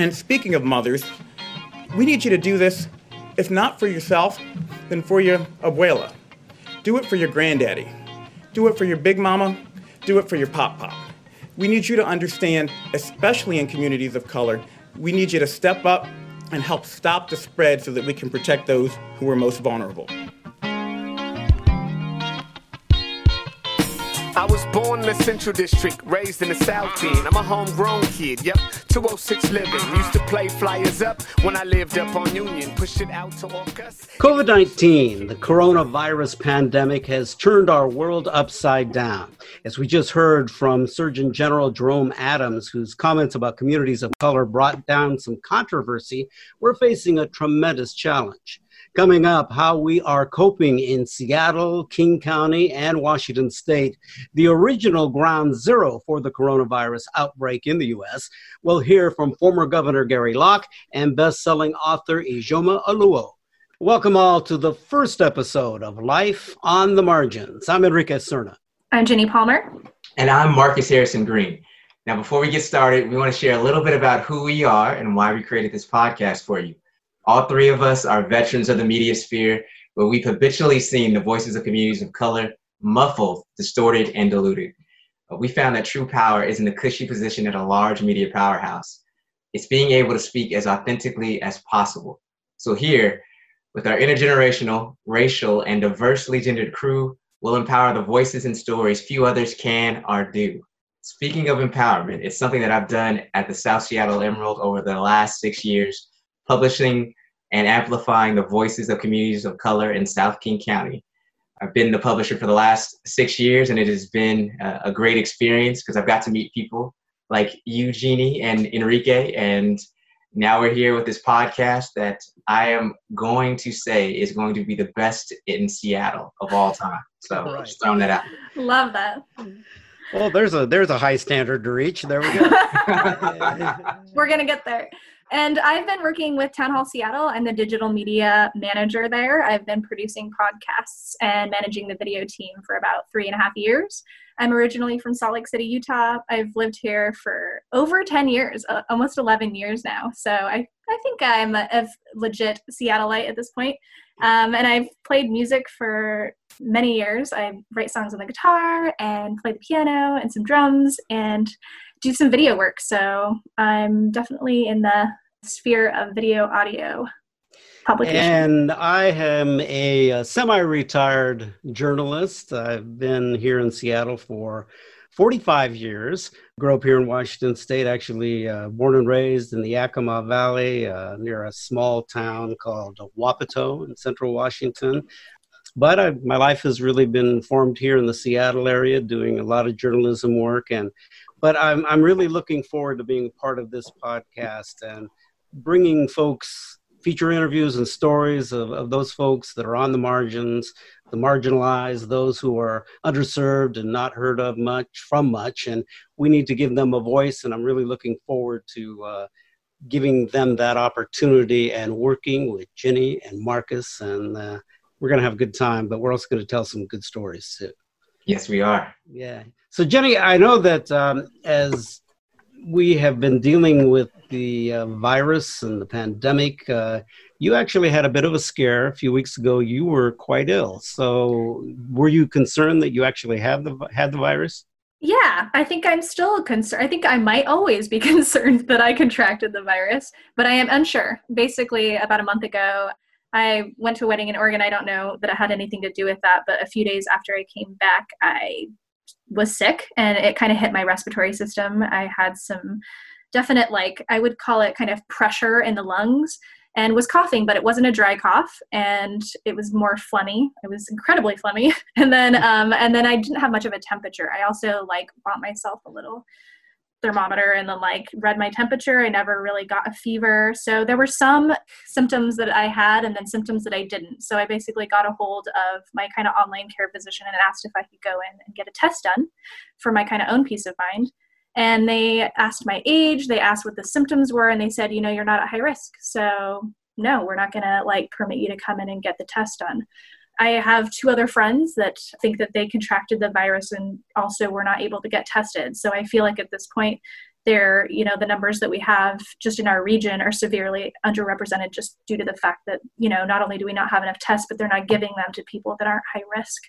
And speaking of mothers, we need you to do this, if not for yourself, then for your abuela. Do it for your granddaddy. Do it for your big mama. Do it for your pop pop. We need you to understand, especially in communities of color, we need you to step up and help stop the spread so that we can protect those who are most vulnerable. I was born in the Central District, raised in the South End. I'm a homegrown kid, yep, 206 living. Used to play flyers up when I lived up on Union, push it out to Orcas. COVID 19, the coronavirus pandemic, has turned our world upside down. As we just heard from Surgeon General Jerome Adams, whose comments about communities of color brought down some controversy, we're facing a tremendous challenge. Coming up, how we are coping in Seattle, King County, and Washington State, the original ground zero for the coronavirus outbreak in the U.S. We'll hear from former Governor Gary Locke and best-selling author Ijeoma Oluo. Welcome all to the first episode of Life on the Margins. I'm Enrique Cerna. I'm Jini Palmer. And I'm Marcus Harrison Green. Now, before we get started, we want to share a little bit about who we are and why we created this podcast for you. All three of us are veterans of the media sphere, where we've habitually seen the voices of communities of color muffled, distorted, and diluted. We found that true power is in the cushy position at a large media powerhouse. It's being able to speak as authentically as possible. So here, with our intergenerational, racial, and diversely gendered crew, we'll empower the voices and stories few others can or do. Speaking of empowerment, it's something that I've done at the South Seattle Emerald over the last six years, publishing and amplifying the voices of communities of color in South King County. I've been the publisher for the last six years, and it has been a great experience because I've got to meet people like you, Jini, and Enrique. And now we're here with this podcast that I am going to say is going to be the best in Seattle of all time. So right. just throwing that out. Love that. Well, there's a there's a high standard to reach. There we go. we're gonna get there. And I've been working with Town Hall Seattle. I'm the digital media manager there. I've been producing podcasts and managing the video team for about three and a half years. I'm originally from Salt Lake City, Utah. I've lived here for over 10 years, uh, almost 11 years now. So I, I think I'm a, a legit Seattleite at this point. Um, and I've played music for many years. I write songs on the guitar and play the piano and some drums and do some video work. So I'm definitely in the sphere of video audio publication. And I am a, a semi retired journalist. I've been here in Seattle for 45 years. Grew up here in Washington State, actually uh, born and raised in the Yakima Valley uh, near a small town called Wapato in central Washington. But I, my life has really been formed here in the Seattle area, doing a lot of journalism work. And but I'm I'm really looking forward to being a part of this podcast and bringing folks feature interviews and stories of, of those folks that are on the margins, the marginalized, those who are underserved and not heard of much from much, and we need to give them a voice. And I'm really looking forward to uh, giving them that opportunity and working with Jini and Marcus, and uh, we're going to have a good time. But we're also going to tell some good stories too. Yes, we are. Yeah. So, Jini, I know that um, as we have been dealing with the uh, virus and the pandemic, uh, you actually had a bit of a scare a few weeks ago. You were quite ill. So, were you concerned that you actually had the had the virus? Yeah, I think I'm still concerned. I think I might always be concerned that I contracted the virus, but I am unsure. Basically, about a month ago, I went to a wedding in Oregon. I don't know that it had anything to do with that, but a few days after I came back, I was sick and it kind of hit my respiratory system. I had some definite, like, I would call it kind of pressure in the lungs and was coughing, but it wasn't a dry cough and it was more phlegmy. It was incredibly phlegmy. And then, um, and then I didn't have much of a temperature. I also like bought myself a little thermometer and then like read my temperature. I never really got a fever. So there were some symptoms that I had and then symptoms that I didn't. So I basically got a hold of my kind of online care physician and asked if I could go in and get a test done for my kind of own peace of mind. And they asked my age, they asked what the symptoms were, and they said, you know, you're not at high risk. So no, we're not going to like permit you to come in and get the test done. I have two other friends that think that they contracted the virus and also were not able to get tested. So I feel like at this point, they're you know the numbers that we have just in our region are severely underrepresented just due to the fact that you know not only do we not have enough tests but they're not giving them to people that aren't high risk.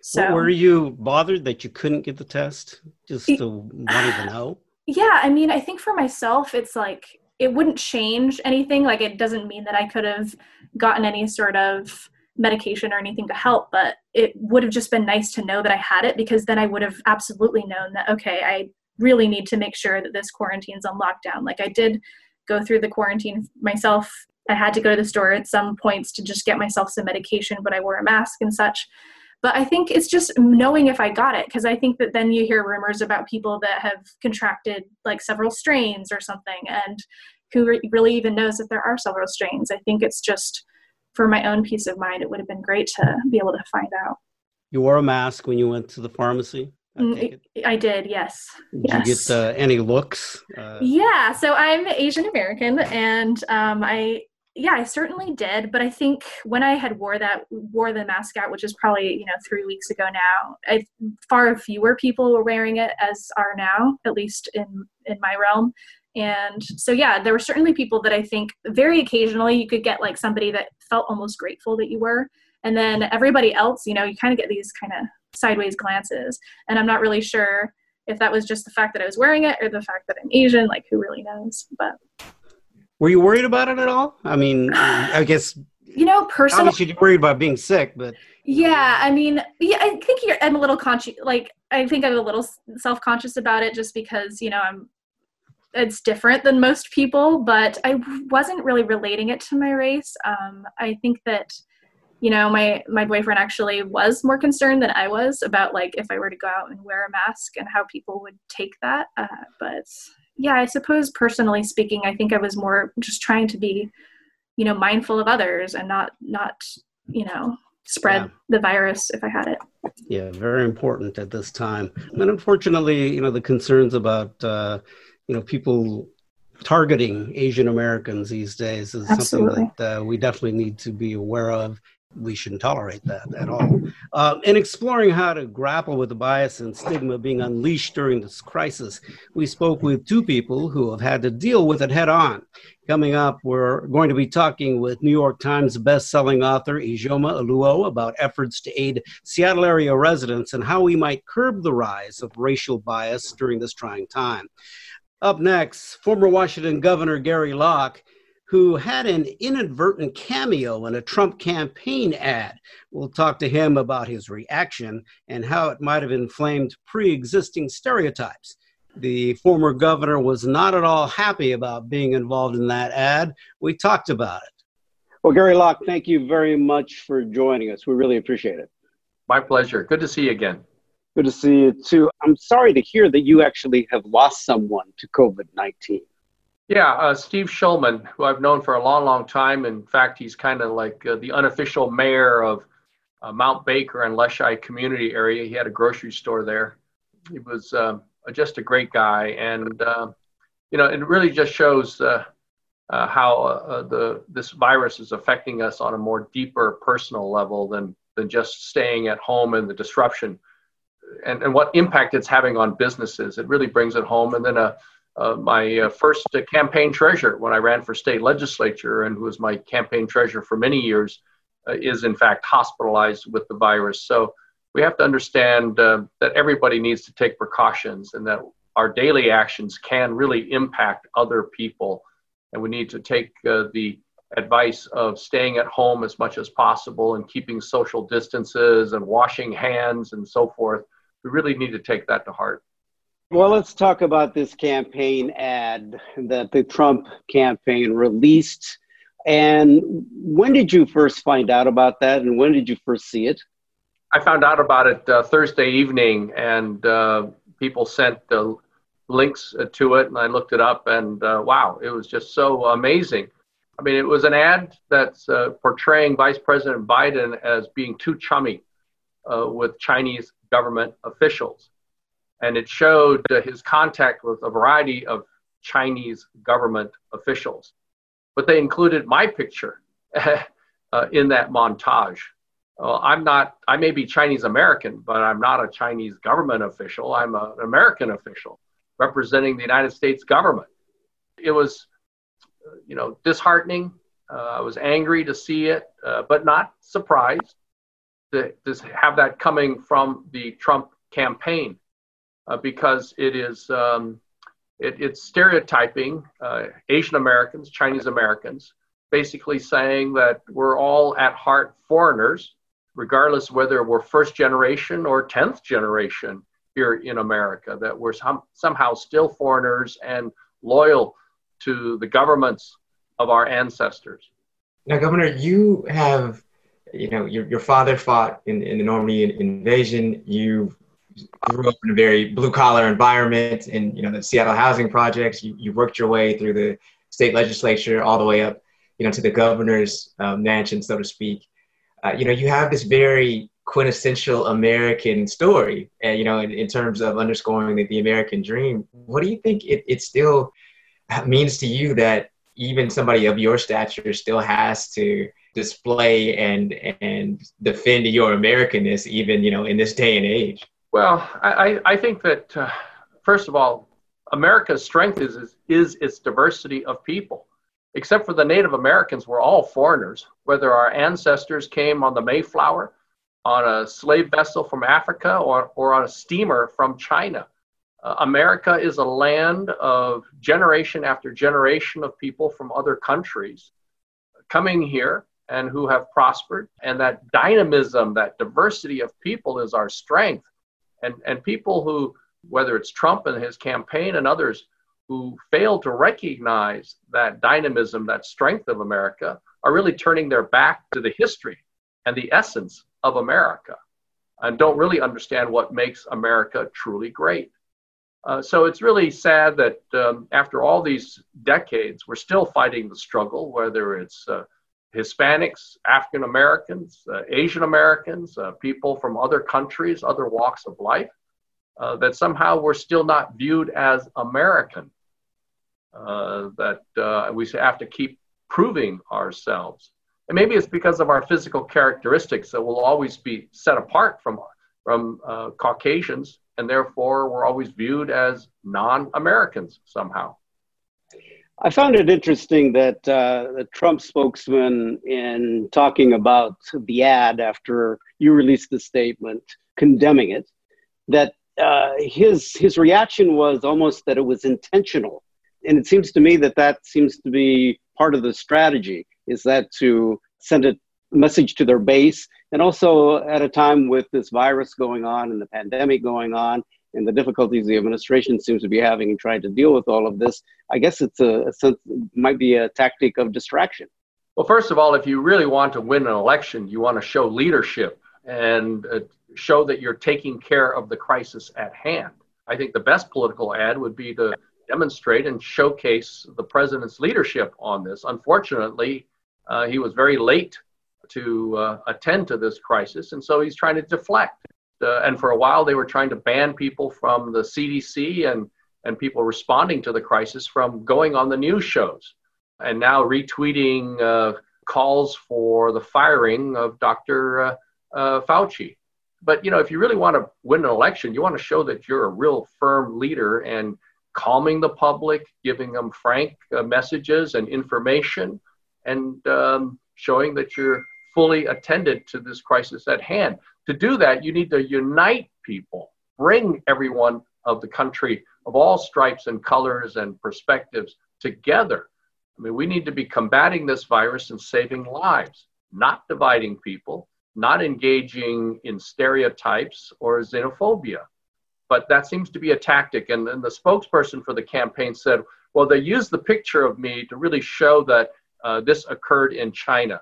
So were you bothered that you couldn't get the test? Just to want to know? Yeah i mean i think for myself it's like it wouldn't change anything. Like it doesn't mean that i could have gotten any sort of medication or anything to help but it would have just been nice to know that i had it because then i would have absolutely known that okay i really need to make sure that this quarantine's on lockdown. Like I did go through the quarantine myself. I had to go to the store at some points to just get myself some medication, but I wore a mask and such. But I think it's just knowing if I got it, because I think that then you hear rumors about people that have contracted like several strains or something, and who re- really even knows that there are several strains. I think it's just for my own peace of mind, it would have been great to be able to find out. You wore a mask when you went to the pharmacy? I, mm, I, did, yes. Did yes. you get uh, any looks? Uh, yeah, so I'm Asian American, and um, I yeah, I certainly did. But I think when I had wore that wore the mask out, which is probably you know three weeks ago now, I, far fewer people were wearing it as are now, at least in in my realm. And so yeah, there were certainly people that I think very occasionally you could get like somebody that felt almost grateful that you were, and then everybody else, you know, you kind of get these kind of sideways glances. And I'm not really sure if that was just the fact that I was wearing it or the fact that I'm Asian. Like, who really knows? But were you worried about it at all? I mean, I guess you know, personally, obviously you're worried about being sick, but yeah, I mean, yeah, I think you're I'm a little conscious. Like, I think I'm a little self conscious about it, just because you know I'm. It's different than most people, but I wasn't really relating it to my race. Um, I think that you know my my boyfriend actually was more concerned than i was about like if i were to go out and wear a mask and how people would take that uh, but yeah i suppose personally speaking i think i was more just trying to be you know mindful of others and not not you know spread yeah. the virus if i had it yeah very important at this time and unfortunately you know the concerns about uh, you know people targeting asian americans these days is Absolutely. something that uh, we definitely need to be aware of we shouldn't tolerate that at all. Uh, in exploring how to grapple with the bias and stigma being unleashed during this crisis, we spoke with two people who have had to deal with it head on. Coming up, we're going to be talking with New York Times best-selling author Ijeoma Oluo about efforts to aid Seattle area residents and how we might curb the rise of racial bias during this trying time. Up next, former Washington Governor Gary Locke who had an inadvertent cameo in a Trump campaign ad. We'll talk to him about his reaction and how it might have inflamed pre existing stereotypes. The former governor was not at all happy about being involved in that ad. We talked about it. Well, Gary Locke, thank you very much for joining us. We really appreciate it. My pleasure. Good to see you again. Good to see you too. I'm sorry to hear that you actually have lost someone to COVID 19. Yeah, uh, Steve Shulman, who I've known for a long, long time. In fact, he's kind of like uh, the unofficial mayor of uh, Mount Baker and Leschi community area. He had a grocery store there. He was uh, just a great guy, and uh, you know, it really just shows uh, how the this virus is affecting us on a more deeper personal level than than just staying at home and the disruption, and and what impact it's having on businesses. It really brings it home, and then a uh, my uh, first uh, campaign treasurer when I ran for state legislature and who was my campaign treasurer for many years uh, is in fact hospitalized with the virus. So we have to understand uh, that everybody needs to take precautions and that our daily actions can really impact other people. And we need to take uh, the advice of staying at home as much as possible and keeping social distances and washing hands and so forth. We really need to take that to heart. Well, let's talk about this campaign ad that the Trump campaign released. And when did you first find out about that, and when did you first see it? I found out about it uh, Thursday evening, and uh, people sent uh, links to it, and I looked it up, and uh, wow, it was just so amazing. I mean, it was an ad that's uh, portraying Vice President Biden as being too chummy uh, with Chinese government officials and it showed uh, his contact with a variety of Chinese government officials. But they included my picture uh, in that montage. Well, I'm not, I may be Chinese American, but I'm not a Chinese government official. I'm a, an American official representing the United States government. It was, you know, disheartening. Uh, I was angry to see it, uh, but not surprised to, to have that coming from the Trump campaign uh, because it is um, it, it's stereotyping uh, Asian Americans, Chinese Americans, basically saying that we're all at heart foreigners, regardless whether we're first generation or tenth generation here in America, that we're some, somehow still foreigners and loyal to the governments of our ancestors. Now, Governor, you have, you know, your, your father fought in, in the Normandy invasion. You grew up in a very blue collar environment in, you know, the Seattle housing projects. You, you worked your way through the state legislature all the way up, you know, to the governor's um, mansion, so to speak. Uh, you know, you have this very quintessential American story, uh, you know, in, in terms of underscoring the, the American dream. What do you think it, it still means to you that even somebody of your stature still has to display and and defend your Americanness, even you know, in this day and age? Well, I, I think that uh, first of all, America's strength is, is is its diversity of people. Except for the Native Americans, we're all foreigners. Whether our ancestors came on the Mayflower, on a slave vessel from Africa, or, or on a steamer from China, uh, America is a land of generation after generation of people from other countries coming here and who have prospered. And that dynamism, that diversity of people is our strength. And, and people who, whether it's Trump and his campaign and others who fail to recognize that dynamism, that strength of America, are really turning their back to the history and the essence of America and don't really understand what makes America truly great. Uh, so it's really sad that um, after all these decades, we're still fighting the struggle, whether it's uh, Hispanics, African Americans, uh, Asian Americans, uh, people from other countries, other walks of life, uh, that somehow we're still not viewed as American, uh, that we have to keep proving ourselves. And maybe it's because of our physical characteristics that we'll always be set apart from, from Caucasians and therefore we're always viewed as non Americans somehow. I found it interesting that uh, the Trump spokesman, in talking about the ad after you released the statement condemning it, that uh, his his reaction was almost that it was intentional, and it seems to me that that seems to be part of the strategy. Is that to send a message to their base and also at a time with this virus going on and the pandemic going on and the difficulties the administration seems to be having in trying to deal with all of this, I guess it's a, a sense, might be a tactic of distraction. Well, first of all, if you really want to win an election, you want to show leadership and uh, show that you're taking care of the crisis at hand. I think the best political ad would be to demonstrate and showcase the president's leadership on this. Unfortunately, uh, he was very late to uh, attend to this crisis, and so he's trying to deflect. Uh, and for a while, they were trying to ban people from the CDC and and people responding to the crisis from going on the news shows, and now retweeting uh, calls for the firing of Dr. Uh, uh, Fauci. But you know, if you really want to win an election, you want to show that you're a real firm leader and calming the public, giving them frank messages and information, and um, showing that you're fully attended to this crisis at hand. To do that, you need to unite people, bring everyone of the country of all stripes and colors and perspectives together. I mean, we need to be combating this virus and saving lives, not dividing people, not engaging in stereotypes or xenophobia. But that seems to be a tactic. And, and the spokesperson for the campaign said, well, they used the picture of me to really show that uh, this occurred in China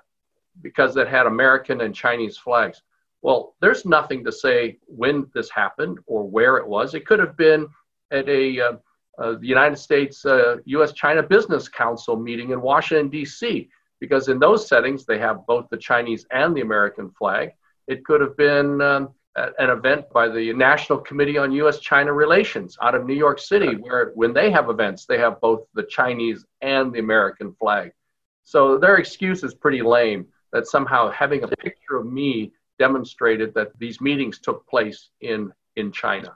because it had American and Chinese flags. Well, there's nothing to say when this happened or where it was. It could have been at a uh, uh, the United States uh, U.S. China Business Council meeting in Washington D.C. because in those settings they have both the Chinese and the American flag. It could have been um, an event by the National Committee on U.S.-China Relations out of New York City, where when they have events, they have both the Chinese and the American flag. So their excuse is pretty lame that somehow having a picture of me demonstrated that these meetings took place in, in China.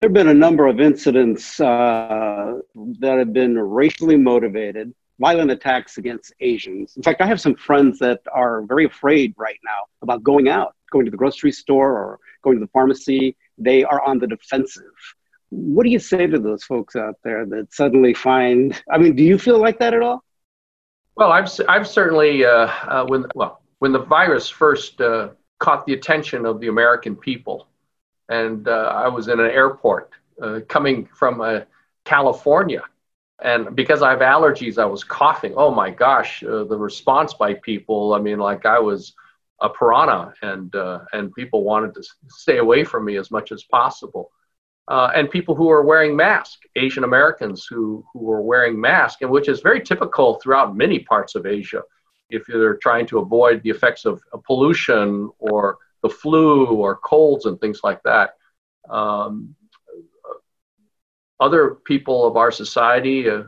There have been a number of incidents uh, that have been racially motivated, violent attacks against Asians. In fact, I have some friends that are very afraid right now about going out, going to the grocery store or going to the pharmacy. They are on the defensive. What do you say to those folks out there that suddenly find? I mean, do you feel like that at all? Well, I've I've certainly uh, uh, when well when the virus first uh, caught the attention of the American people, and uh, I was in an airport uh, coming from uh, California, and because I have allergies, I was coughing. Oh my gosh, the response by people! I mean, like I was a piranha, and and people wanted to stay away from me as much as possible uh, and people who are wearing masks, Asian Americans who, who are wearing masks, and which is very typical throughout many parts of Asia. If you're trying to avoid the effects of, of pollution or the flu or colds and things like that. Um, other people of our society uh,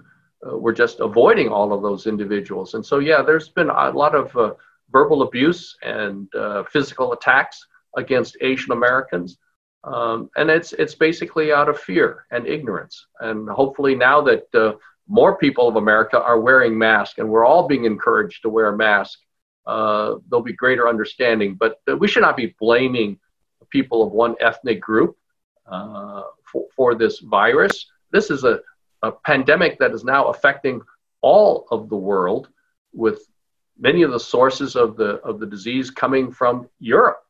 uh, were just avoiding all of those individuals. And so, yeah, there's been a lot of uh, verbal abuse and uh, physical attacks against Asian Americans. Um, and it's it's basically out of fear and ignorance. And hopefully now that uh, more people of America are wearing masks, and we're all being encouraged to wear a mask, uh, there'll be greater understanding. But uh, we should not be blaming people of one ethnic group uh, for, for this virus. This is a, a pandemic that is now affecting all of the world, with many of the sources of the of the disease coming from Europe.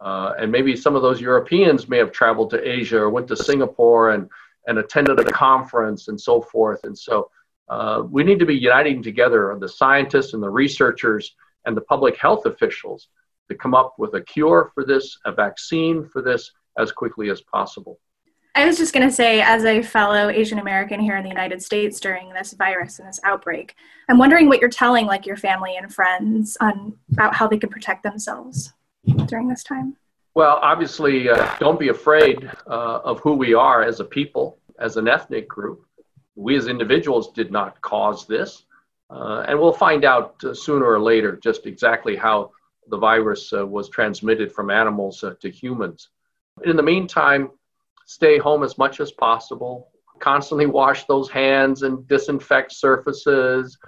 Uh, and maybe some of those Europeans may have traveled to Asia or went to Singapore and, and attended a conference and so forth. And so uh, we need to be uniting together the scientists and the researchers and the public health officials to come up with a cure for this, a vaccine for this as quickly as possible. I was just going to say, as a fellow Asian American here in the United States during this virus and this outbreak, I'm wondering what you're telling like your family and friends on about how they can protect themselves during this time? Well, obviously, uh, don't be afraid uh, of who we are as a people, as an ethnic group. We as individuals did not cause this. Uh, and we'll find out uh, sooner or later just exactly how the virus uh, was transmitted from animals uh, to humans. In the meantime, stay home as much as possible. Constantly wash those hands and disinfect surfaces.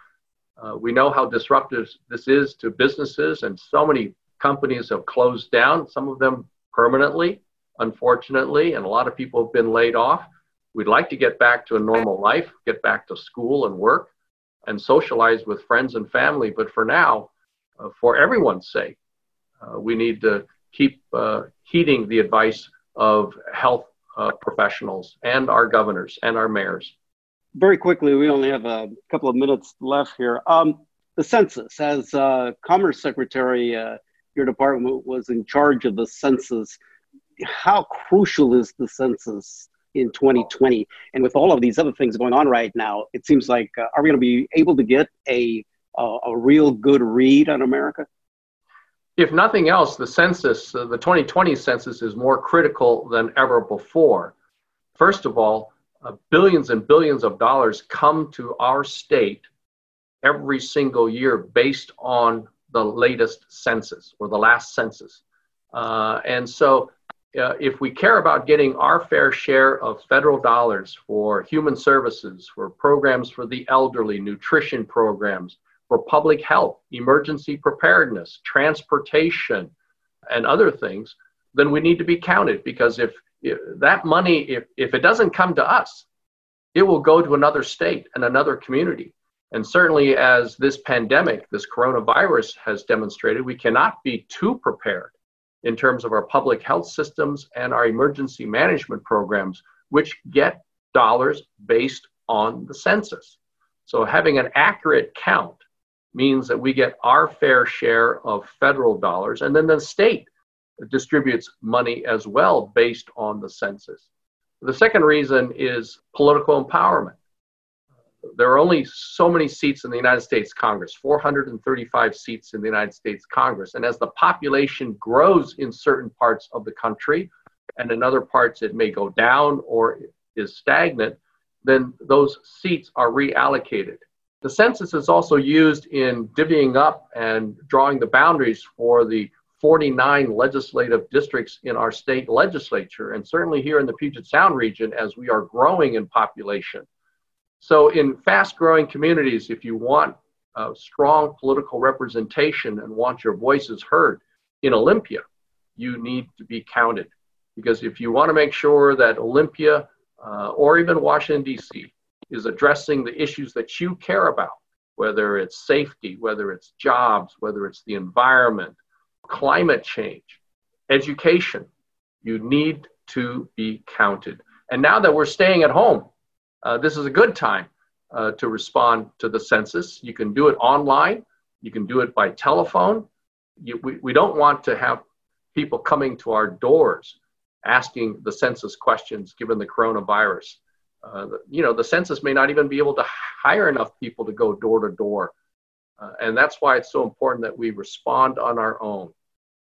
we know how disruptive this is to businesses, and so many companies have closed down, some of them permanently, unfortunately, and a lot of people have been laid off. We'd like to get back to a normal life, get back to school and work, and socialize with friends and family. But for now, uh, for everyone's sake, uh, we need to keep uh, heeding the advice of health uh, professionals and our governors and our mayors. Very quickly, we only have a couple of minutes left here. Um, the census, as uh, Commerce Secretary uh, your department was in charge of the census. How crucial is the census in 2020? And with all of these other things going on right now, it seems like uh, are we going to be able to get a uh, a real good read on America? If nothing else, the census, uh, the 2020 census, is more critical than ever before. First of all, uh, billions and billions of dollars come to our state every single year based on the latest census or the last census. Uh, and so, uh, if we care about getting our fair share of federal dollars for human services, for programs for the elderly, nutrition programs, for public health, emergency preparedness, transportation, and other things, then we need to be counted because if, if that money, if, if it doesn't come to us, it will go to another state and another community. And certainly, as this pandemic, this coronavirus has demonstrated, we cannot be too prepared in terms of our public health systems and our emergency management programs, which get dollars based on the census. So, having an accurate count means that we get our fair share of federal dollars, and then the state distributes money as well based on the census. The second reason is political empowerment there are only so many seats in the United States Congress, 435 seats in the United States Congress. And as the population grows in certain parts of the country, and in other parts it may go down or is stagnant, then those seats are reallocated. The census is also used in divvying up and drawing the boundaries for the 49 legislative districts in our state legislature, and certainly here in the Puget Sound region as we are growing in population. So, in fast growing communities, if you want a strong political representation and want your voices heard in Olympia, you need to be counted. Because if you want to make sure that Olympia uh, or even Washington, D.C., is addressing the issues that you care about, whether it's safety, whether it's jobs, whether it's the environment, climate change, education, you need to be counted. And now that we're staying at home, uh, this is a good time uh, to respond to the census. You can do it online, you can do it by telephone. You, we, we don't want to have people coming to our doors asking the census questions given the coronavirus. Uh, you know, the census may not even be able to hire enough people to go door to door. Uh, and that's why it's so important that we respond on our own.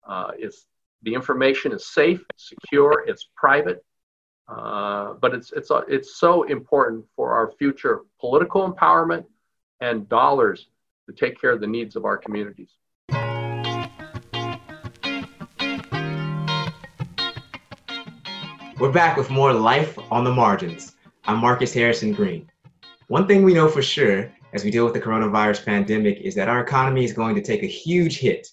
Uh, it's, the information is safe, secure, it's private, uh, but it's, it's, uh, it's so important for our future political empowerment and dollars to take care of the needs of our communities. We're back with more Life on the Margins. I'm Marcus Harrison Green. One thing we know for sure as we deal with the coronavirus pandemic is that our economy is going to take a huge hit.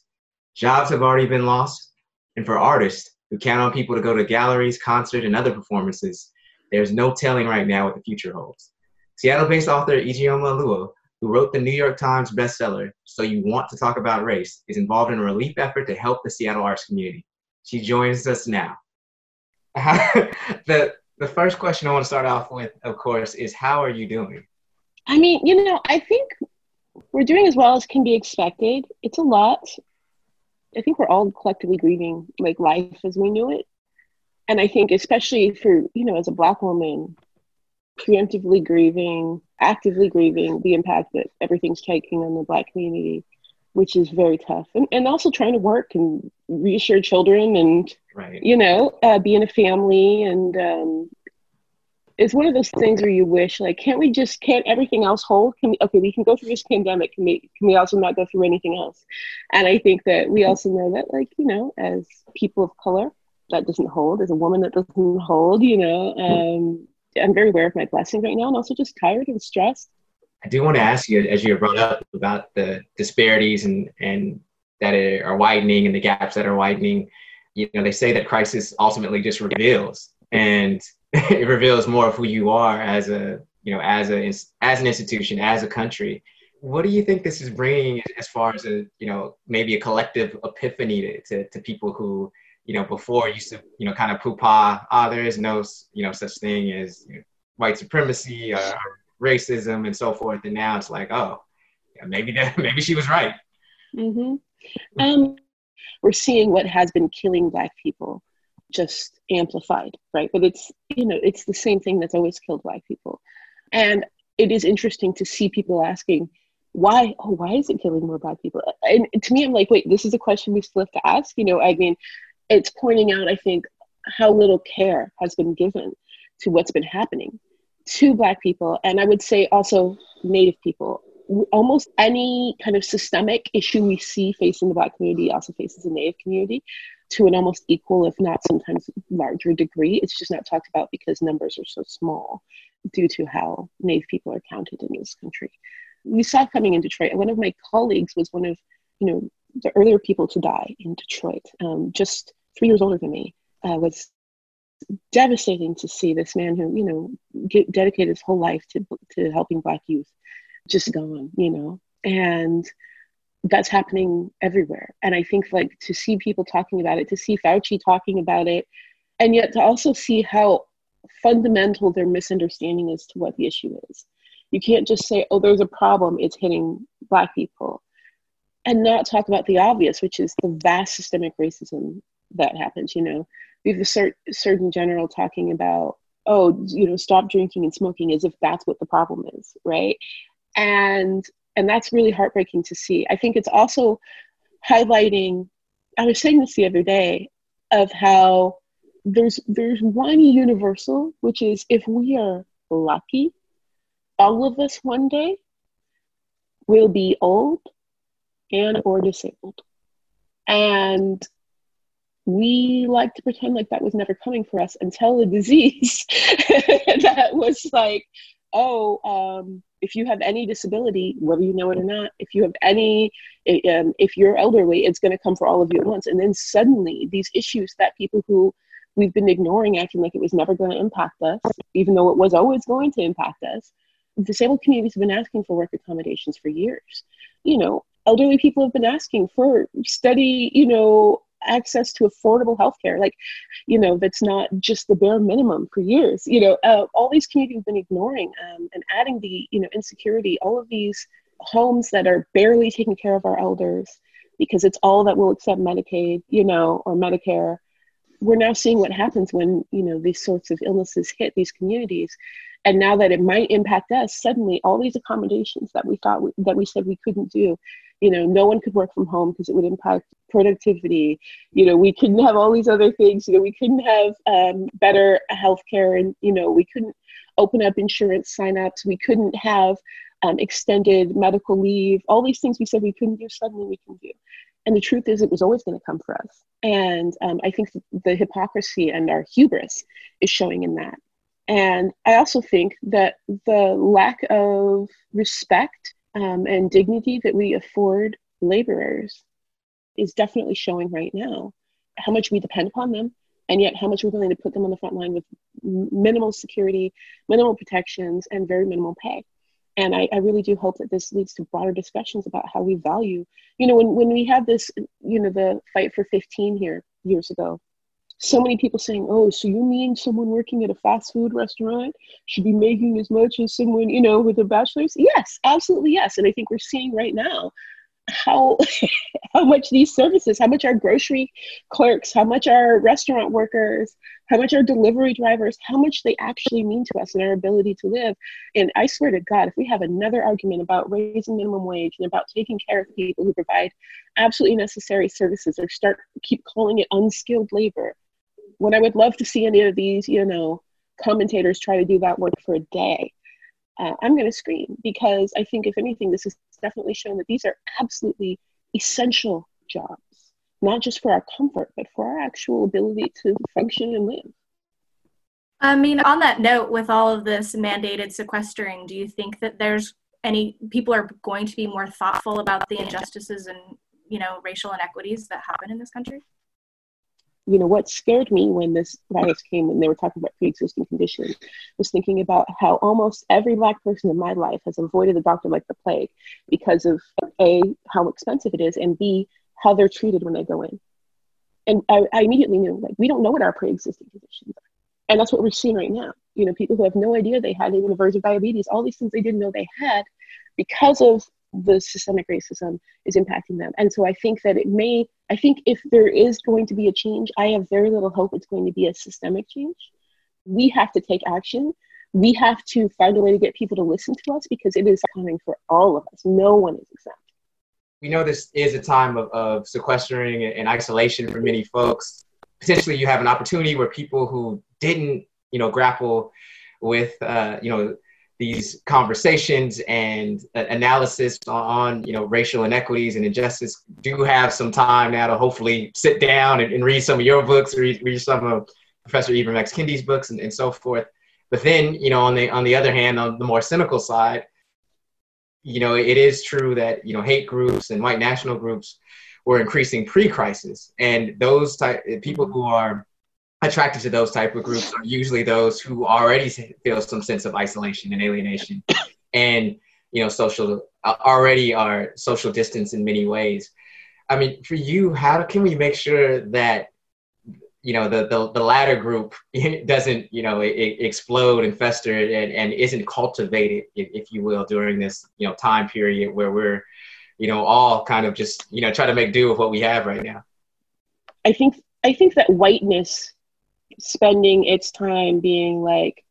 Jobs have already been lost, and for artists who count on people to go to galleries, concerts, and other performances, there's no telling right now what the future holds. Seattle-based author Ijeoma Oluo, who wrote the New York Times bestseller So You Want to Talk About Race, is involved in a relief effort to help the Seattle arts community. She joins us now. the the first question I want to start off with, of course, is how are you doing? I mean, you know, I think we're doing as well as can be expected. It's a lot. I think we're all collectively grieving like life as we knew it. And I think especially for, you know, as a black woman, preemptively grieving, actively grieving the impact that everything's taking on the black community, which is very tough. And, and also trying to work and reassure children and right. you know uh, be in a family and um, it's one of those things where you wish like can't we just can't everything else hold? Can we okay we can go through this pandemic can we can we also not go through anything else? And i think that we also know that like you know as people of color that doesn't hold. As a woman that doesn't hold you know um, i'm very aware of my blessings right now and also just tired and stressed. I do want to ask you as you brought up about the disparities and and that are widening and the gaps that are widening. You know, they say that crisis ultimately just reveals, and it reveals more of who you are as a, you know, as a as an institution, as a country. What do you think this is bringing as far as a, you know, maybe a collective epiphany to, to, to people who, you know, before used to, you know, kind of poo-pah, ah, there is no, you know, such thing as you know, white supremacy, or racism, and so forth. And now it's like, oh, yeah, maybe that, maybe she was right. Mm-hmm. Um, we're seeing what has been killing Black people just amplified, right? But it's, you know, it's the same thing that's always killed Black people. And it is interesting to see people asking, why, oh, why is it killing more Black people? And to me, I'm like, wait, this is a question we still have to ask. You know, I mean, it's pointing out, I think, how little care has been given to what's been happening to Black people. And I would say also Native people almost any kind of systemic issue we see facing the Black community also faces the Native community to an almost equal, if not sometimes larger degree. It's just not talked about because numbers are so small due to how Native people are counted in this country. We saw coming in Detroit, one of my colleagues was one of, you know, the earlier people to die in Detroit, um, just three years older than me, uh, was devastating to see this man who, you know, get, dedicated his whole life to, to helping Black youth just gone, you know? And that's happening everywhere. And I think like to see people talking about it, to see Fauci talking about it, and yet to also see how fundamental their misunderstanding is to what the issue is. You can't just say, oh, there's a problem, it's hitting Black people, and not talk about the obvious, which is the vast systemic racism that happens. You know, we have the Sur- Surgeon General talking about, oh, you know, stop drinking and smoking as if that's what the problem is, right? and and that's really heartbreaking to see. I think it's also highlighting i was saying this the other day of how there's there's one universal which is if we are lucky all of us one day will be old and or disabled. And we like to pretend like that was never coming for us until a disease that was like, oh, um, if you have any disability, whether you know it or not, if you have any, um, if you're elderly, it's going to come for all of you at once. And then suddenly, these issues that people who we've been ignoring, acting like it was never going to impact us, even though it was always going to impact us. Disabled communities have been asking for work accommodations for years. You know, elderly people have been asking for steady, you know, access to affordable healthcare. Like, you know, that's not just the bare minimum for years. You know, uh, all these communities have been ignoring um, and adding the, you know, insecurity, all of these homes that are barely taking care of our elders because it's all that will accept Medicaid, you know, or Medicare. We're now seeing what happens when, you know, these sorts of illnesses hit these communities. And now that it might impact us, suddenly all these accommodations that we thought we, that we said we couldn't do you know no one could work from home because it would impact productivity. You know we couldn't have all these other things. You know we couldn't have um, better healthcare and you know we couldn't open up insurance signups. We couldn't have um, extended medical leave. All these things we said we couldn't do suddenly we can do. And the truth is it was always going to come for us. And um, i think the hypocrisy and our hubris is showing in that. And i also think that the lack of respect um, and dignity that we afford laborers is definitely showing right now. How much we depend upon them, and yet how much we're willing to put them on the front line with minimal security, minimal protections, and very minimal pay. And I, I really do hope that this leads to broader discussions about how we value. You know, when, when we had this, you know, the fight for 15 here years ago, so many people saying, "Oh, so you mean someone working at a fast food restaurant should be making as much as someone, you know, with a bachelor's?" Yes, absolutely yes. And I think we're seeing right now how how much these services, how much our grocery clerks, how much our restaurant workers, how much our delivery drivers, how much they actually mean to us and our ability to live. And I swear to God, if we have another argument about raising minimum wage and about taking care of people who provide absolutely necessary services or start keep calling it unskilled labor, when I would love to see any of these, you know, commentators try to do that work for a day, uh, I'm going to scream because I think, if anything, this has definitely shown that these are absolutely essential jobs, not just for our comfort, but for our actual ability to function and live. I mean, on that note, with all of this mandated sequestering, do you think that there's any people are going to be more thoughtful about the injustices and you know racial inequities that happen in this country? You know what scared me when this virus came and they were talking about pre-existing conditions was thinking about how almost every black person in my life has avoided the doctor like the plague because of a how expensive it is and b how they're treated when they go in. And i, I immediately knew like we don't know what our pre-existing conditions are. And that's what we're seeing right now. You know people who have no idea they had even a version of diabetes all these things they didn't know they had because of the systemic racism is impacting them. And so I think that it may, I think if there is going to be a change, I have very little hope it's going to be a systemic change. We have to take action. We have to find a way to get people to listen to us because it is coming for all of us. No one is exempt. We know this is a time of, of sequestering and isolation for many folks. Potentially, you have an opportunity where people who didn't, you know, grapple with, uh, you know, these conversations and uh, analysis on, you know racial inequities and injustice do have some time now to hopefully sit down and, and read some of your books, read, read some of Professor Ibram X. Kendi's books, and, and so forth. But then, you know, on the on the other hand, on the more cynical side, you know, it is true that you know hate groups and white national groups were increasing pre-crisis, and those type people who are attracted to those type of groups are usually those who already feel some sense of isolation and alienation. And you know social uh, already are social distance in many ways. I mean for you how can we make sure that you know the the, the latter group doesn't you know it, explode and fester and, and isn't cultivated if, if you will during this you know time period where we're you know all kind of just you know try to make do with what we have right now? I think i think that whiteness spending its time being like,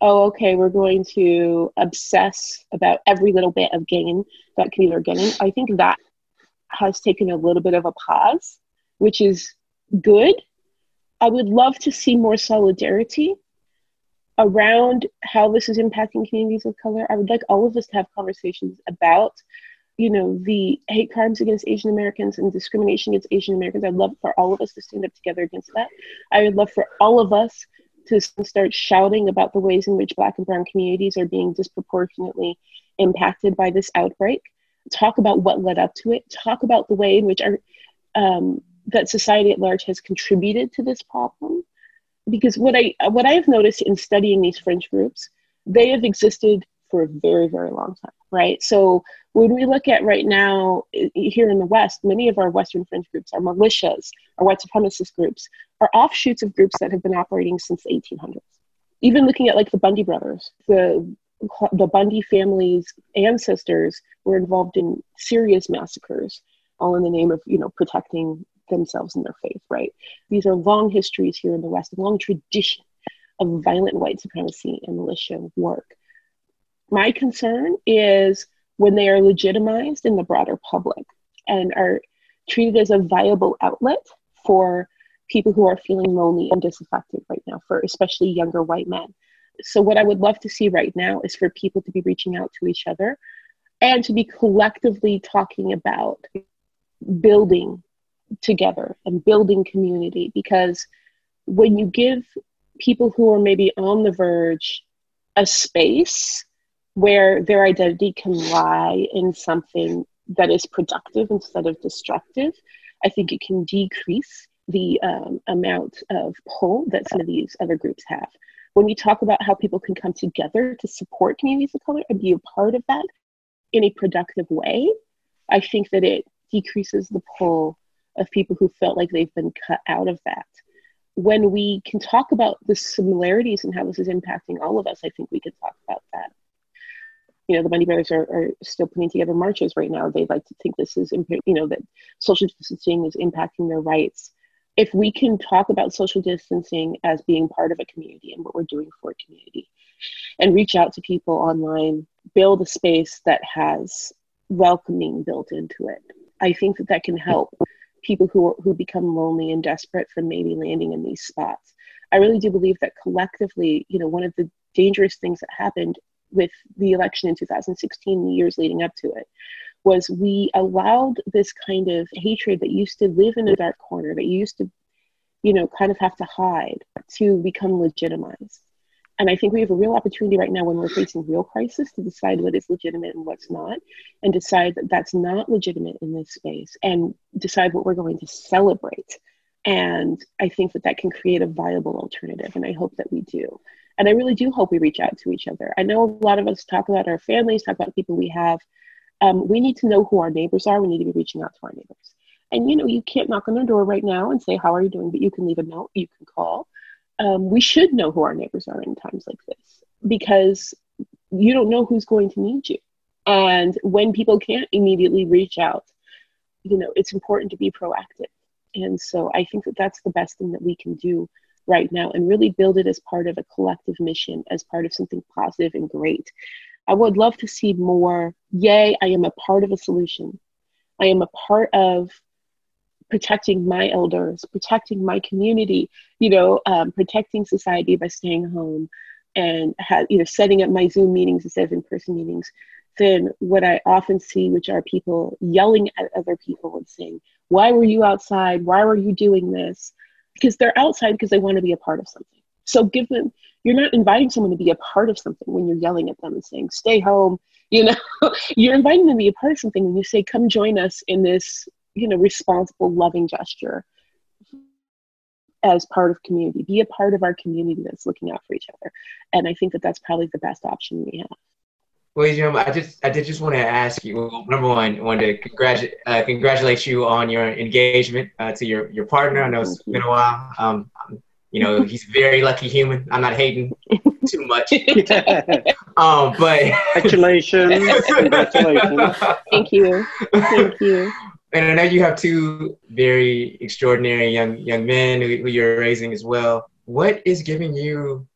oh, okay, we're going to obsess about every little bit of gain that community are getting. I think that has taken a little bit of a pause, which is good. I would love to see more solidarity around how this is impacting communities of color. I would like all of us to have conversations about you know the hate crimes against asian americans and discrimination against asian americans i'd love for all of us to stand up together against that. I would love for all of us to start shouting about the ways in which black and brown communities are being disproportionately impacted by this outbreak. Talk about what led up to it. Talk about the way in which our um, that society at large has contributed to this problem. Because what i what i have noticed in studying these fringe groups they have existed for a very very long time right? So when we look at right now here in the west many of our western fringe groups our militias our white supremacist groups are offshoots of groups that have been operating since the 1800s even looking at like the bundy brothers the the bundy family's ancestors were involved in serious massacres all in the name of you know protecting themselves and their faith right? These are long histories here in the west long tradition of violent white supremacy and militia work my concern is when they are legitimized in the broader public and are treated as a viable outlet for people who are feeling lonely and disaffected right now, for especially younger white men. So, what I would love to see right now is for people to be reaching out to each other and to be collectively talking about building together and building community. Because when you give people who are maybe on the verge a space where their identity can lie in something that is productive instead of destructive, I think it can decrease the um, amount of pull that some of these other groups have. When we talk about how people can come together to support communities of color and be a part of that in a productive way, I think that it decreases the pull of people who felt like they've been cut out of that. When we can talk about the similarities and how this is impacting all of us, I think we can talk about that you know the Bundy Brothers are, are still putting together marches right now. They like to think this is you know that social distancing is impacting their rights. If we can talk about social distancing as being part of a community and what we're doing for a community, and reach out to people online, build a space that has welcoming built into it, I think that that can help people who who become lonely and desperate from maybe landing in these spots. I really do believe that collectively, you know, one of the dangerous things that happened with the election in 2016, the years leading up to it, was we allowed this kind of hatred that used to live in a dark corner, that used to, you know, kind of have to hide to become legitimized. And I think we have a real opportunity right now when we're facing real crisis to decide what is legitimate and what's not, and decide that that's not legitimate in this space, and decide what we're going to celebrate. And I think that that can create a viable alternative, and I hope that we do. And I really do hope we reach out to each other. I know a lot of us talk about our families, talk about people we have. Um, we need to know who our neighbors are. We need to be reaching out to our neighbors. And you know, you can't knock on their door right now and say, How are you doing? But you can leave a note, you can call. Um, we should know who our neighbors are in times like this because you don't know who's going to need you. And when people can't immediately reach out, you know, it's important to be proactive. And so I think that that's the best thing that we can do right now and really build it as part of a collective mission, as part of something positive and great. I would love to see more, yay, I am a part of a solution. I am a part of protecting my elders, protecting my community, you know, um, protecting society by staying home and have, you know, setting up my Zoom meetings instead of in-person meetings, then what I often see, which are people yelling at other people and saying, why were you outside? Why were you doing this? Because they're outside because they want to be a part of something. So give them, you're not inviting someone to be a part of something when you're yelling at them and saying, stay home. You know, you're inviting them to be a part of something when you say, come join us in this, you know, responsible, loving gesture as part of community. Be a part of our community that's looking out for each other. And I think that that's probably the best option we have. Well, you know, I just I did just want to ask you. Well, number one, I wanted to congratulate uh, congratulate you on your engagement uh, to your your partner. I know it's been a while. Um, you know, he's a very lucky human. I'm not hating too much. um, but congratulations, congratulations. Thank you, thank you. And I know you have two very extraordinary young young men who, who you're raising as well. What is giving you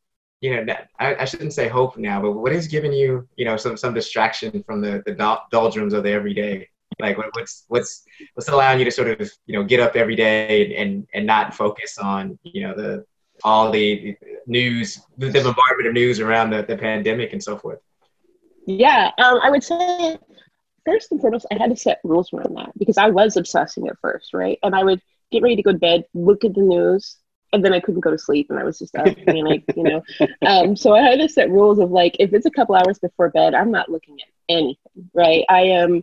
you know, I, I, shouldn't say hope now, but what is giving you, you know, some some distraction from the the doldrums of the everyday? Like, what's what's what's allowing you to sort of, you know, get up every day and and not focus on, you know, the all the news, the bombardment of news around the, the pandemic and so forth? Yeah, um, I would say first and foremost, I had to set rules around that because I was obsessing at first, right? And I would get ready to go to bed, look at the news, and then I couldn't go to sleep, and I was just up and like, you know. Um, so I had to set rules of like, if it's a couple hours before bed, I'm not looking at anything, right? I am,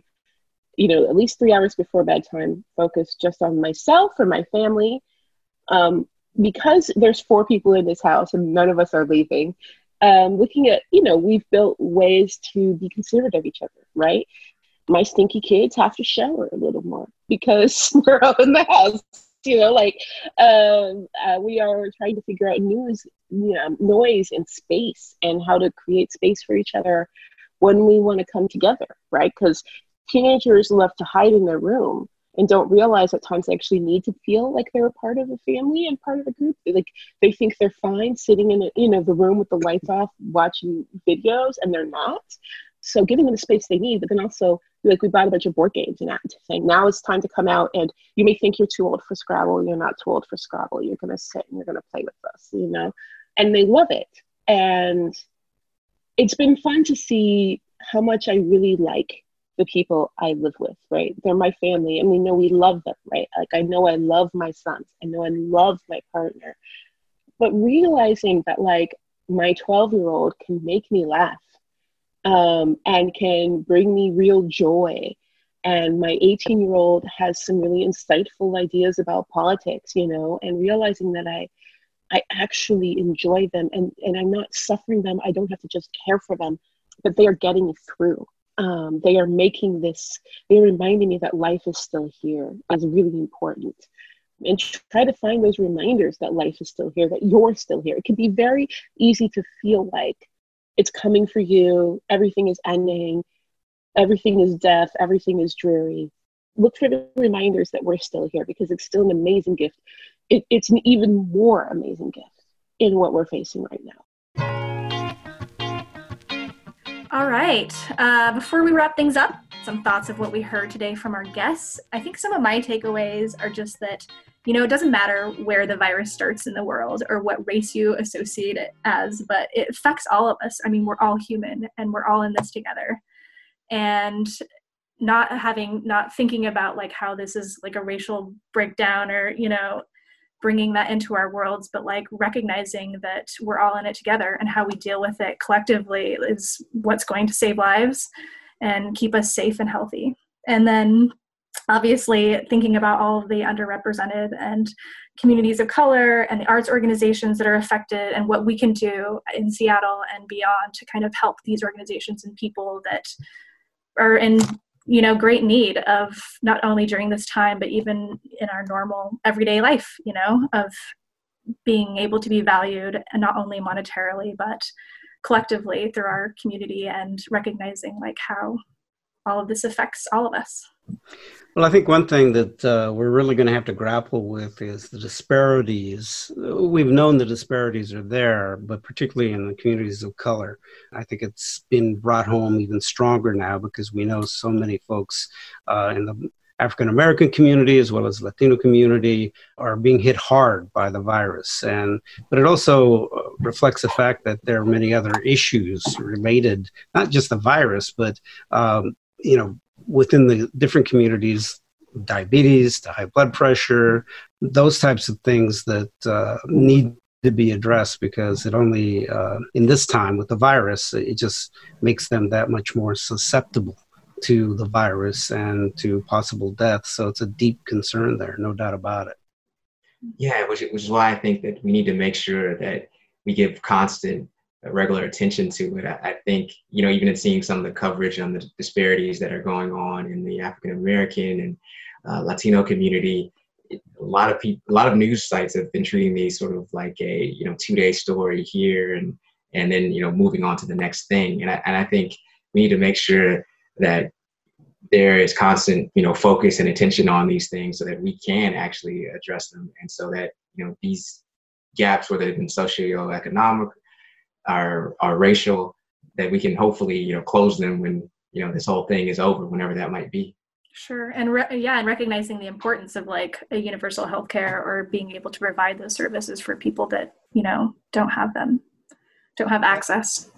you know, at least three hours before bedtime, focused just on myself or my family. Um, because there's four people in this house and none of us are leaving, um, looking at, you know, we've built ways to be considerate of each other, right? My stinky kids have to shower a little more because we're all in the house. You know, like um, uh, we are trying to figure out news, you know, noise and space and how to create space for each other when we want to come together, right? Because teenagers love to hide in their room and don't realize at times they actually need to feel like they're a part of a family and part of a group. Like they think they're fine sitting in a, you know the room with the lights off watching videos, and they're not. So giving them the space they need, but then also like we bought a bunch of board games and that saying now it's time to come out and you may think you're too old for Scrabble, you're not too old for Scrabble. You're gonna sit and you're gonna play with us, you know, and they love it. And it's been fun to see how much I really like the people I live with, right? They're my family and we know we love them, right? Like I know I love my sons. I know I love my partner. But realizing that like my 12 year old can make me laugh um, and can bring me real joy. And my 18 year old has some really insightful ideas about politics, you know, and realizing that I, I actually enjoy them and, and I'm not suffering them. I don't have to just care for them, but they are getting me through um, they are making this, they're reminding me that life is still here is really important. And try to find those reminders that life is still here, that you're still here. It can be very easy to feel like it's coming for you, everything is ending, everything is death, everything is dreary. Look for the reminders that we're still here because it's still an amazing gift. It, it's an even more amazing gift in what we're facing right now. All right. Uh, before we wrap things up, some thoughts of what we heard today from our guests. I think some of my takeaways are just that, you know, it doesn't matter where the virus starts in the world or what race you associate it as, but it affects all of us. I mean, we're all human and we're all in this together. And not having, not thinking about like how this is like a racial breakdown or, you know, bringing that into our worlds, but like recognizing that we're all in it together and how we deal with it collectively is what's going to save lives and keep us safe and healthy. And then obviously thinking about all of the underrepresented and communities of color and the arts organizations that are affected and what we can do in Seattle and beyond to kind of help these organizations and people that are in you know great need of not only during this time but even in our normal everyday life you know of being able to be valued and not only monetarily but collectively through our community and recognizing like how all of this affects all of us well, I think one thing that uh, we're really going to have to grapple with is the disparities. We've known the disparities are there, but particularly in the communities of color, I think it's been brought home even stronger now because we know so many folks uh, in the African American community as well as Latino community are being hit hard by the virus, and but it also uh, reflects the fact that there are many other issues related, not just the virus, but um, you know within the different communities diabetes to high blood pressure those types of things that uh, need to be addressed because it only uh, in this time with the virus it just makes them that much more susceptible to the virus and to possible death. So it's a deep concern there no doubt about it. Yeah which, which is why i think that we need to make sure that we give constant regular attention to it. I, I, think, you know, even in seeing some of the coverage on the disparities that are going on in the African American and uh, Latino community, a lot of people, a lot of news sites have been treating these sort of like a, you know, two day story here and, and then, you know, moving on to the next thing. And I, and I think we need to make sure that there is constant, you know, focus and attention on these things so that we can actually address them. And so that, you know, these gaps, whether they've been socioeconomic are are racial that we can hopefully you know close them when you know this whole thing is over whenever that might be. Sure and re- yeah and recognizing the importance of like a universal health care or being able to provide those services for people that you know don't have them don't have access.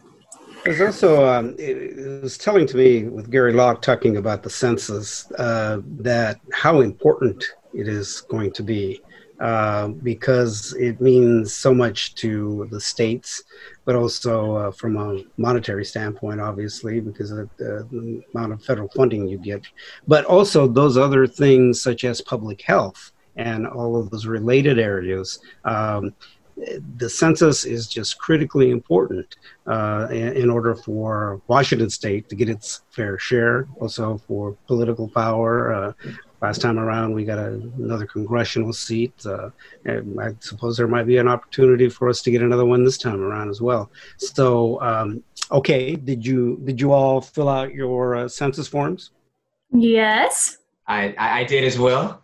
There's also, um, it, it, was telling to me with Gary Locke talking about the census uh, that how important it is going to be uh, because it means so much to the states, but also uh, from a monetary standpoint, obviously, because of the, the, amount of federal funding you get, but also those other things such as public health and all of those related areas. Um, the census is just critically important uh, in, order for Washington State to get its fair share, also for political power. Uh, last time around, we got a, another congressional seat. Uh, I suppose there might be an opportunity for us to get another one this time around as well. So, um, okay, did you did you all fill out your uh, census forms? Yes, I I did as well.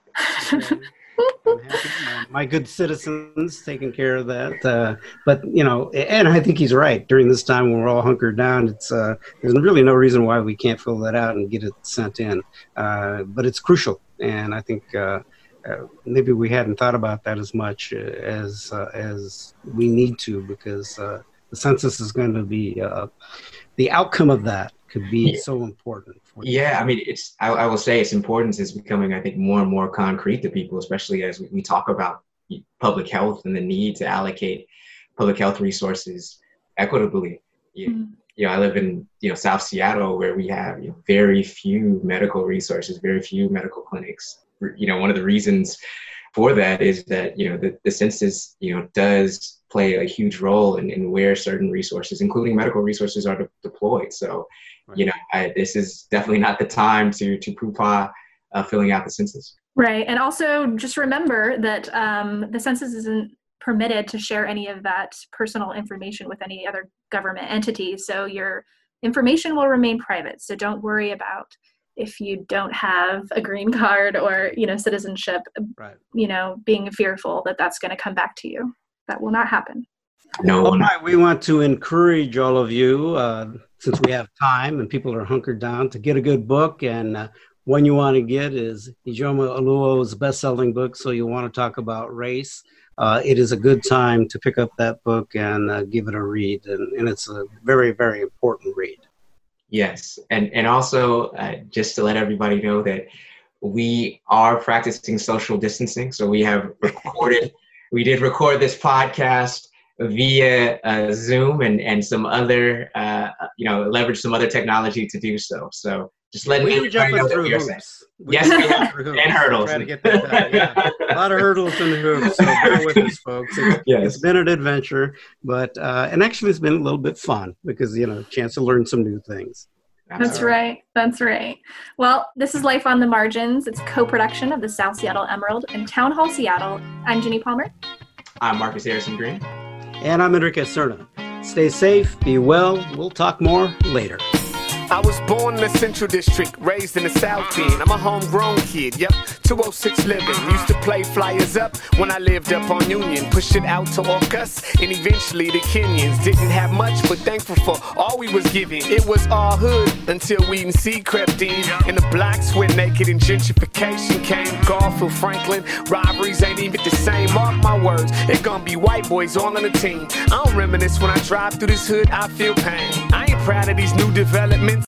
my good citizens taking care of that. Uh, but you know, and I think he's right. During this time when we're all hunkered down, it's uh, there's really no reason why we can't fill that out and get it sent in. Uh, but it's crucial, and I think. Uh, uh, maybe we hadn't thought about that as much uh, as as we need to because the census is going to be the outcome of that could be so important. Yeah, I mean, it's I, I, will say its importance is becoming, I think, more and more concrete to people, especially as we, we talk about public health and the need to allocate public health resources equitably. You, mm-hmm. you know, I live in you know South Seattle where we have you know, very few medical resources, very few medical clinics. You know, one of the reasons for that is that you know the, the census you know does play a huge role in, in where certain resources, including medical resources, are de- deployed. So you know, I, this is definitely not the time to to poo-pah uh, filling out the census. Right, and also just remember that um, the census isn't permitted to share any of that personal information with any other government entity. So your information will remain private. So don't worry about if you don't have a green card or you know citizenship. Right. You know, being fearful that that's going to come back to you. That will not happen. No. All right, we want to encourage all of you. Uh, since we have time and people are hunkered down to get a good book. And uh, one you want to get is Ijeoma Oluo's best-selling book. So you want to talk about race. Uh, it is a good time to pick up that book and uh, give it a read, and, and, it's a very, very important read. Yes, and and also uh, just to let everybody know that we are practicing social distancing. So we have recorded, we did record this podcast via uh, Zoom and, and some other, uh, you know, leverage some other technology to do so. So just letting we everybody know that we are hoops. Yes, and hurdles. Trying to get that done. Yeah. a lot of hurdles and hoops. So bear with us, folks. It's, yes. it's been an adventure, but uh, and actually it's been a little bit fun because you know, chance to learn some new things. That's right. That's right. Well, this is Life on the Margins. It's co-production of the South Seattle Emerald and Town Hall Seattle. I'm Jini Palmer. I'm Marcus Harrison Green. And I'm Enrique Cerna. Stay safe, be well. We'll talk more later. I was born in the Central District, raised in the South End. I'm a homegrown kid, yep, 206 living. Used to play flyers up when I lived up on Union. Pushed it out to Orcas and eventually the Kenyans. Didn't have much, but thankful for all we was given. It was all hood until we and see crept in. And the blacks went naked and gentrification came. Garfield Franklin, robberies ain't even the same. Mark my words, it gonna be white boys all on the team. I don't reminisce when I drive through this hood, I feel pain. I ain't proud of these new developments.